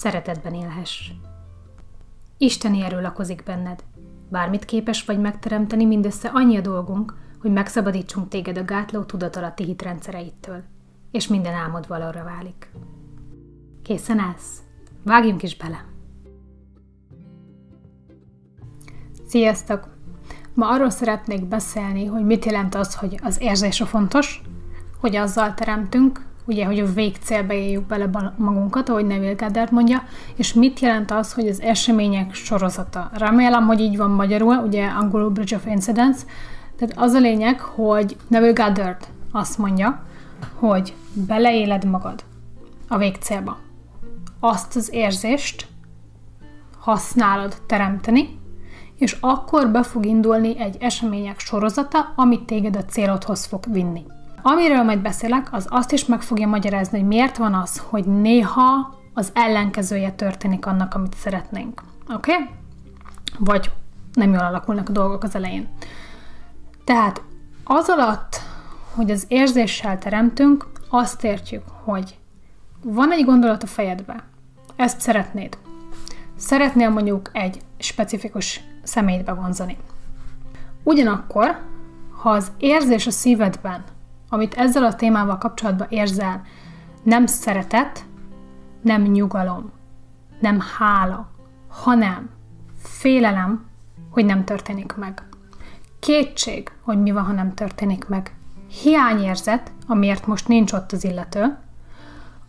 szeretetben élhess. Isteni erő lakozik benned. Bármit képes vagy megteremteni, mindössze annyi a dolgunk, hogy megszabadítsunk téged a gátló tudatalatti hitrendszereittől, és minden álmod valóra válik. Készen állsz? Vágjunk is bele! Sziasztok! Ma arról szeretnék beszélni, hogy mit jelent az, hogy az érzés a fontos, hogy azzal teremtünk, ugye, hogy a végcélbe éljük bele magunkat, ahogy Neville Goddard mondja, és mit jelent az, hogy az események sorozata. Remélem, hogy így van magyarul, ugye angolul Bridge of Incidents, tehát az a lényeg, hogy Neville Goddard azt mondja, hogy beleéled magad a végcélba. Azt az érzést használod teremteni, és akkor be fog indulni egy események sorozata, amit téged a célodhoz fog vinni. Amiről majd beszélek, az azt is meg fogja magyarázni, hogy miért van az, hogy néha az ellenkezője történik annak, amit szeretnénk. Oké? Okay? Vagy nem jól alakulnak a dolgok az elején. Tehát az alatt, hogy az érzéssel teremtünk, azt értjük, hogy van egy gondolat a fejedbe, ezt szeretnéd. Szeretnél mondjuk egy specifikus személyt bevonzani. Ugyanakkor, ha az érzés a szívedben amit ezzel a témával kapcsolatban érzel, nem szeretet, nem nyugalom, nem hála, hanem félelem, hogy nem történik meg. Kétség, hogy mi van, ha nem történik meg. Hiányérzet, amiért most nincs ott az illető,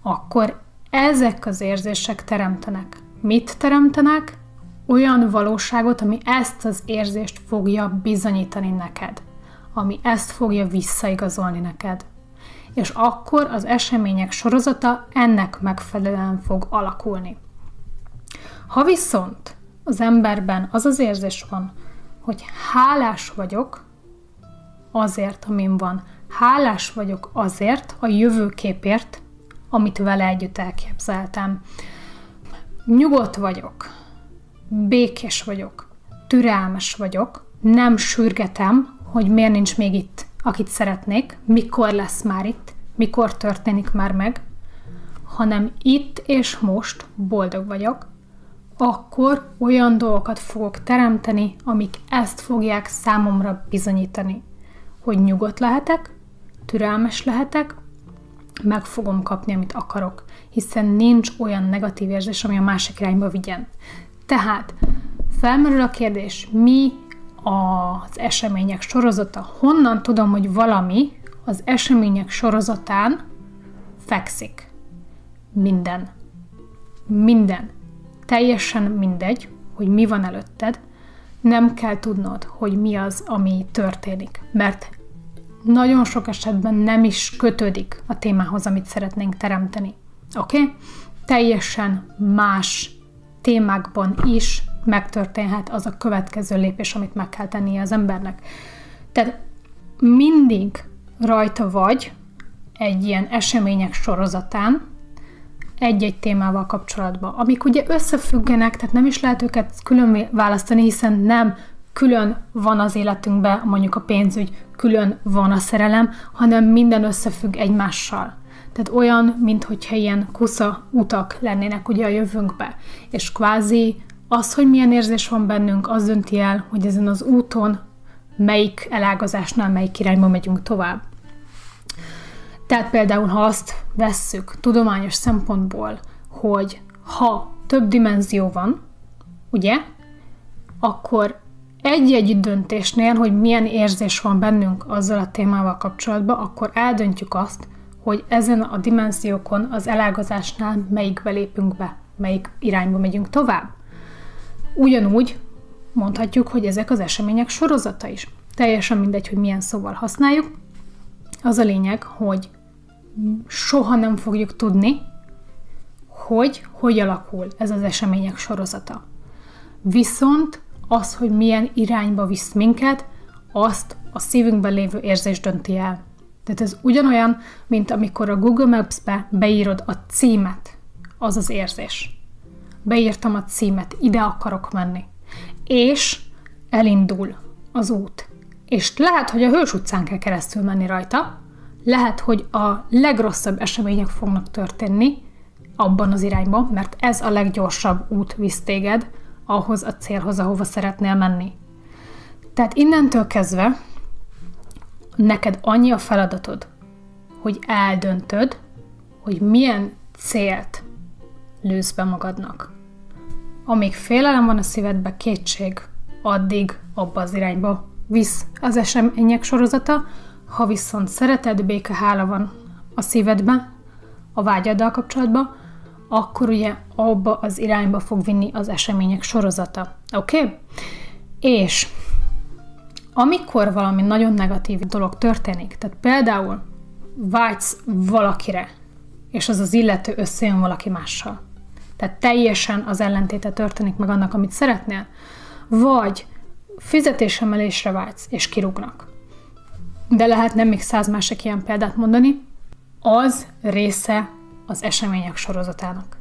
akkor ezek az érzések teremtenek. Mit teremtenek? Olyan valóságot, ami ezt az érzést fogja bizonyítani neked ami ezt fogja visszaigazolni neked. És akkor az események sorozata ennek megfelelően fog alakulni. Ha viszont az emberben az az érzés van, hogy hálás vagyok azért, amin van, hálás vagyok azért a jövőképért, amit vele együtt elképzeltem. Nyugodt vagyok, békés vagyok, türelmes vagyok, nem sürgetem hogy miért nincs még itt, akit szeretnék, mikor lesz már itt, mikor történik már meg, hanem itt és most boldog vagyok, akkor olyan dolgokat fogok teremteni, amik ezt fogják számomra bizonyítani, hogy nyugodt lehetek, türelmes lehetek, meg fogom kapni, amit akarok, hiszen nincs olyan negatív érzés, ami a másik irányba vigyen. Tehát felmerül a kérdés, mi az események sorozata. Honnan tudom, hogy valami az események sorozatán fekszik? Minden. Minden. Teljesen mindegy, hogy mi van előtted, nem kell tudnod, hogy mi az, ami történik, mert nagyon sok esetben nem is kötődik a témához, amit szeretnénk teremteni. Oké? Okay? Teljesen más témákban is megtörténhet az a következő lépés, amit meg kell tennie az embernek. Tehát mindig rajta vagy egy ilyen események sorozatán, egy-egy témával kapcsolatban, amik ugye összefüggenek, tehát nem is lehet őket külön választani, hiszen nem külön van az életünkben mondjuk a pénzügy, külön van a szerelem, hanem minden összefügg egymással. Tehát olyan, mintha ilyen kusza utak lennének ugye a jövőnkbe. És kvázi az, hogy milyen érzés van bennünk, az dönti el, hogy ezen az úton melyik elágazásnál, melyik irányba megyünk tovább. Tehát például, ha azt vesszük tudományos szempontból, hogy ha több dimenzió van, ugye, akkor egy-egy döntésnél, hogy milyen érzés van bennünk azzal a témával kapcsolatban, akkor eldöntjük azt, hogy ezen a dimenziókon az elágazásnál melyikbe lépünk be, melyik irányba megyünk tovább. Ugyanúgy mondhatjuk, hogy ezek az események sorozata is. Teljesen mindegy, hogy milyen szóval használjuk. Az a lényeg, hogy soha nem fogjuk tudni, hogy hogy alakul ez az események sorozata. Viszont az, hogy milyen irányba visz minket, azt a szívünkben lévő érzés dönti el. Tehát ez ugyanolyan, mint amikor a Google Maps-be beírod a címet, az az érzés. Beírtam a címet, ide akarok menni. És elindul az út. És lehet, hogy a Hős utcán kell keresztül menni rajta, lehet, hogy a legrosszabb események fognak történni abban az irányban, mert ez a leggyorsabb út visz téged ahhoz a célhoz, ahova szeretnél menni. Tehát innentől kezdve neked annyi a feladatod, hogy eldöntöd, hogy milyen célt lősz be magadnak. Amíg félelem van a szívedbe, kétség, addig abba az irányba visz az események sorozata, ha viszont szereted, béke, hála van a szívedbe, a vágyaddal kapcsolatban, akkor ugye abba az irányba fog vinni az események sorozata. Oké? Okay? És amikor valami nagyon negatív dolog történik, tehát például vágysz valakire, és az az illető összejön valaki mással, tehát teljesen az ellentéte történik meg annak, amit szeretnél, vagy fizetésemelésre vágysz, és kirúgnak. De lehetne még száz másik ilyen példát mondani, az része az események sorozatának.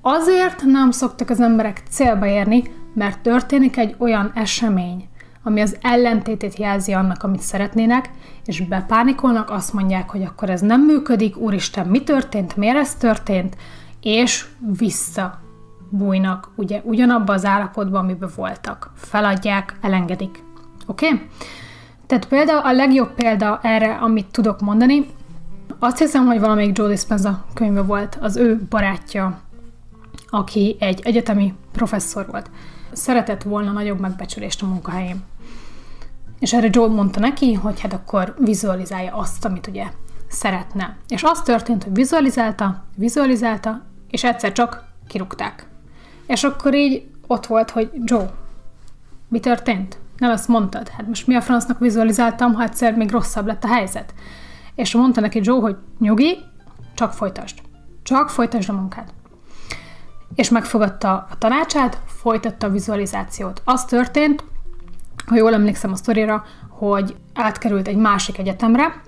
Azért nem szoktak az emberek célba érni, mert történik egy olyan esemény, ami az ellentétét jelzi annak, amit szeretnének, és bepánikolnak, azt mondják, hogy akkor ez nem működik, úristen, mi történt, miért ez történt, és vissza bújnak, ugye ugyanabba az állapotban, amiben voltak. Feladják, elengedik. Oké? Okay? Tehát például a legjobb példa erre, amit tudok mondani, azt hiszem, hogy valamelyik Joe Dispenza könyve volt, az ő barátja, aki egy egyetemi professzor volt. Szeretett volna nagyobb megbecsülést a munkahelyén. És erre Joe mondta neki, hogy hát akkor vizualizálja azt, amit ugye szeretne. És az történt, hogy vizualizálta, vizualizálta, és egyszer csak kirúgták. És akkor így ott volt, hogy Joe, mi történt? Nem ezt mondtad. Hát most mi a francnak vizualizáltam, ha egyszer még rosszabb lett a helyzet. És mondta neki Joe, hogy nyugi, csak folytasd. Csak folytasd a munkát. És megfogadta a tanácsát, folytatta a vizualizációt. Az történt, ha jól emlékszem a sztorira, hogy átkerült egy másik egyetemre,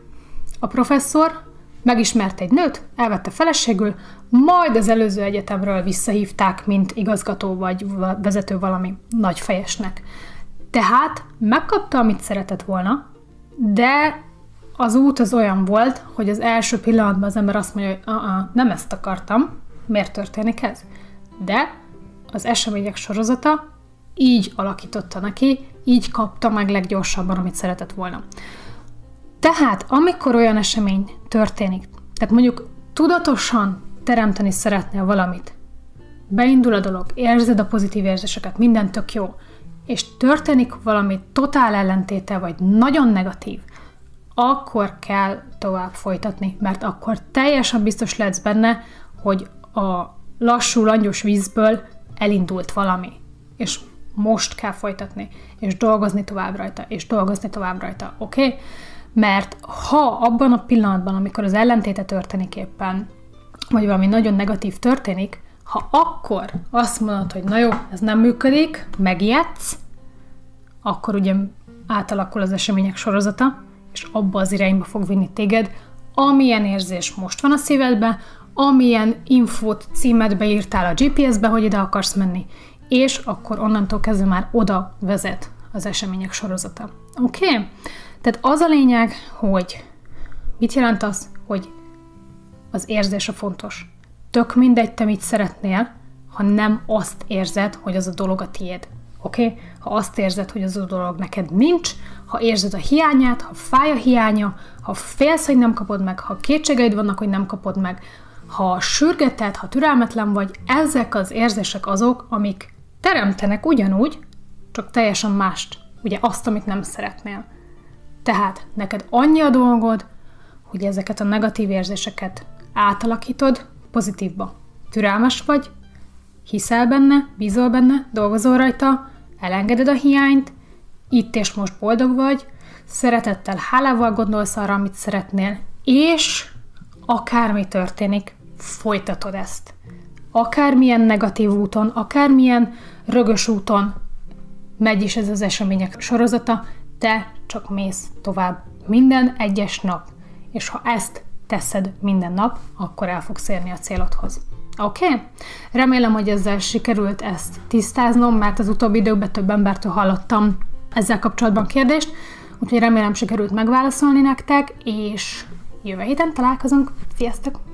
a professzor megismerte egy nőt, elvette feleségül, majd az előző egyetemről visszahívták, mint igazgató vagy vezető valami nagy fejesnek. Tehát megkapta, amit szeretett volna, de az út az olyan volt, hogy az első pillanatban az ember azt mondja, hogy uh-uh, nem ezt akartam, miért történik ez? De az események sorozata így alakította neki, így kapta meg leggyorsabban, amit szeretett volna. Tehát, amikor olyan esemény történik, tehát mondjuk tudatosan teremteni szeretnél valamit, beindul a dolog, érzed a pozitív érzéseket, minden tök jó, és történik valami totál ellentéte, vagy nagyon negatív, akkor kell tovább folytatni, mert akkor teljesen biztos lehetsz benne, hogy a lassú, langyos vízből elindult valami, és most kell folytatni, és dolgozni tovább rajta, és dolgozni tovább rajta, oké? Okay? Mert ha abban a pillanatban, amikor az ellentéte történik éppen, vagy valami nagyon negatív történik, ha akkor azt mondod, hogy na jó, ez nem működik, megijedsz, akkor ugye átalakul az események sorozata, és abba az irányba fog vinni téged, amilyen érzés most van a szívedbe, amilyen infót, címet beírtál a GPS-be, hogy ide akarsz menni, és akkor onnantól kezdve már oda vezet az események sorozata. Oké? Okay? Tehát az a lényeg, hogy mit jelent az, hogy az érzés a fontos. Tök mindegy, te mit szeretnél, ha nem azt érzed, hogy az a dolog a tiéd. Oké? Okay? Ha azt érzed, hogy az a dolog neked nincs, ha érzed a hiányát, ha fáj a hiánya, ha félsz, hogy nem kapod meg, ha kétségeid vannak, hogy nem kapod meg, ha sürgeted, ha türelmetlen vagy, ezek az érzések azok, amik teremtenek ugyanúgy, csak teljesen mást, ugye azt, amit nem szeretnél. Tehát neked annyi a dolgod, hogy ezeket a negatív érzéseket átalakítod pozitívba. Türelmes vagy, hiszel benne, bízol benne, dolgozol rajta, elengeded a hiányt, itt és most boldog vagy, szeretettel, hálával gondolsz arra, amit szeretnél, és akármi történik, folytatod ezt. Akármilyen negatív úton, akármilyen rögös úton megy is ez az események sorozata, te csak mész tovább minden egyes nap. És ha ezt teszed minden nap, akkor el fogsz érni a célodhoz. Oké? Okay? Remélem, hogy ezzel sikerült ezt tisztáznom, mert az utóbbi időkben több embertől hallottam ezzel kapcsolatban kérdést, úgyhogy remélem sikerült megválaszolni nektek, és jövő héten találkozunk. Sziasztok!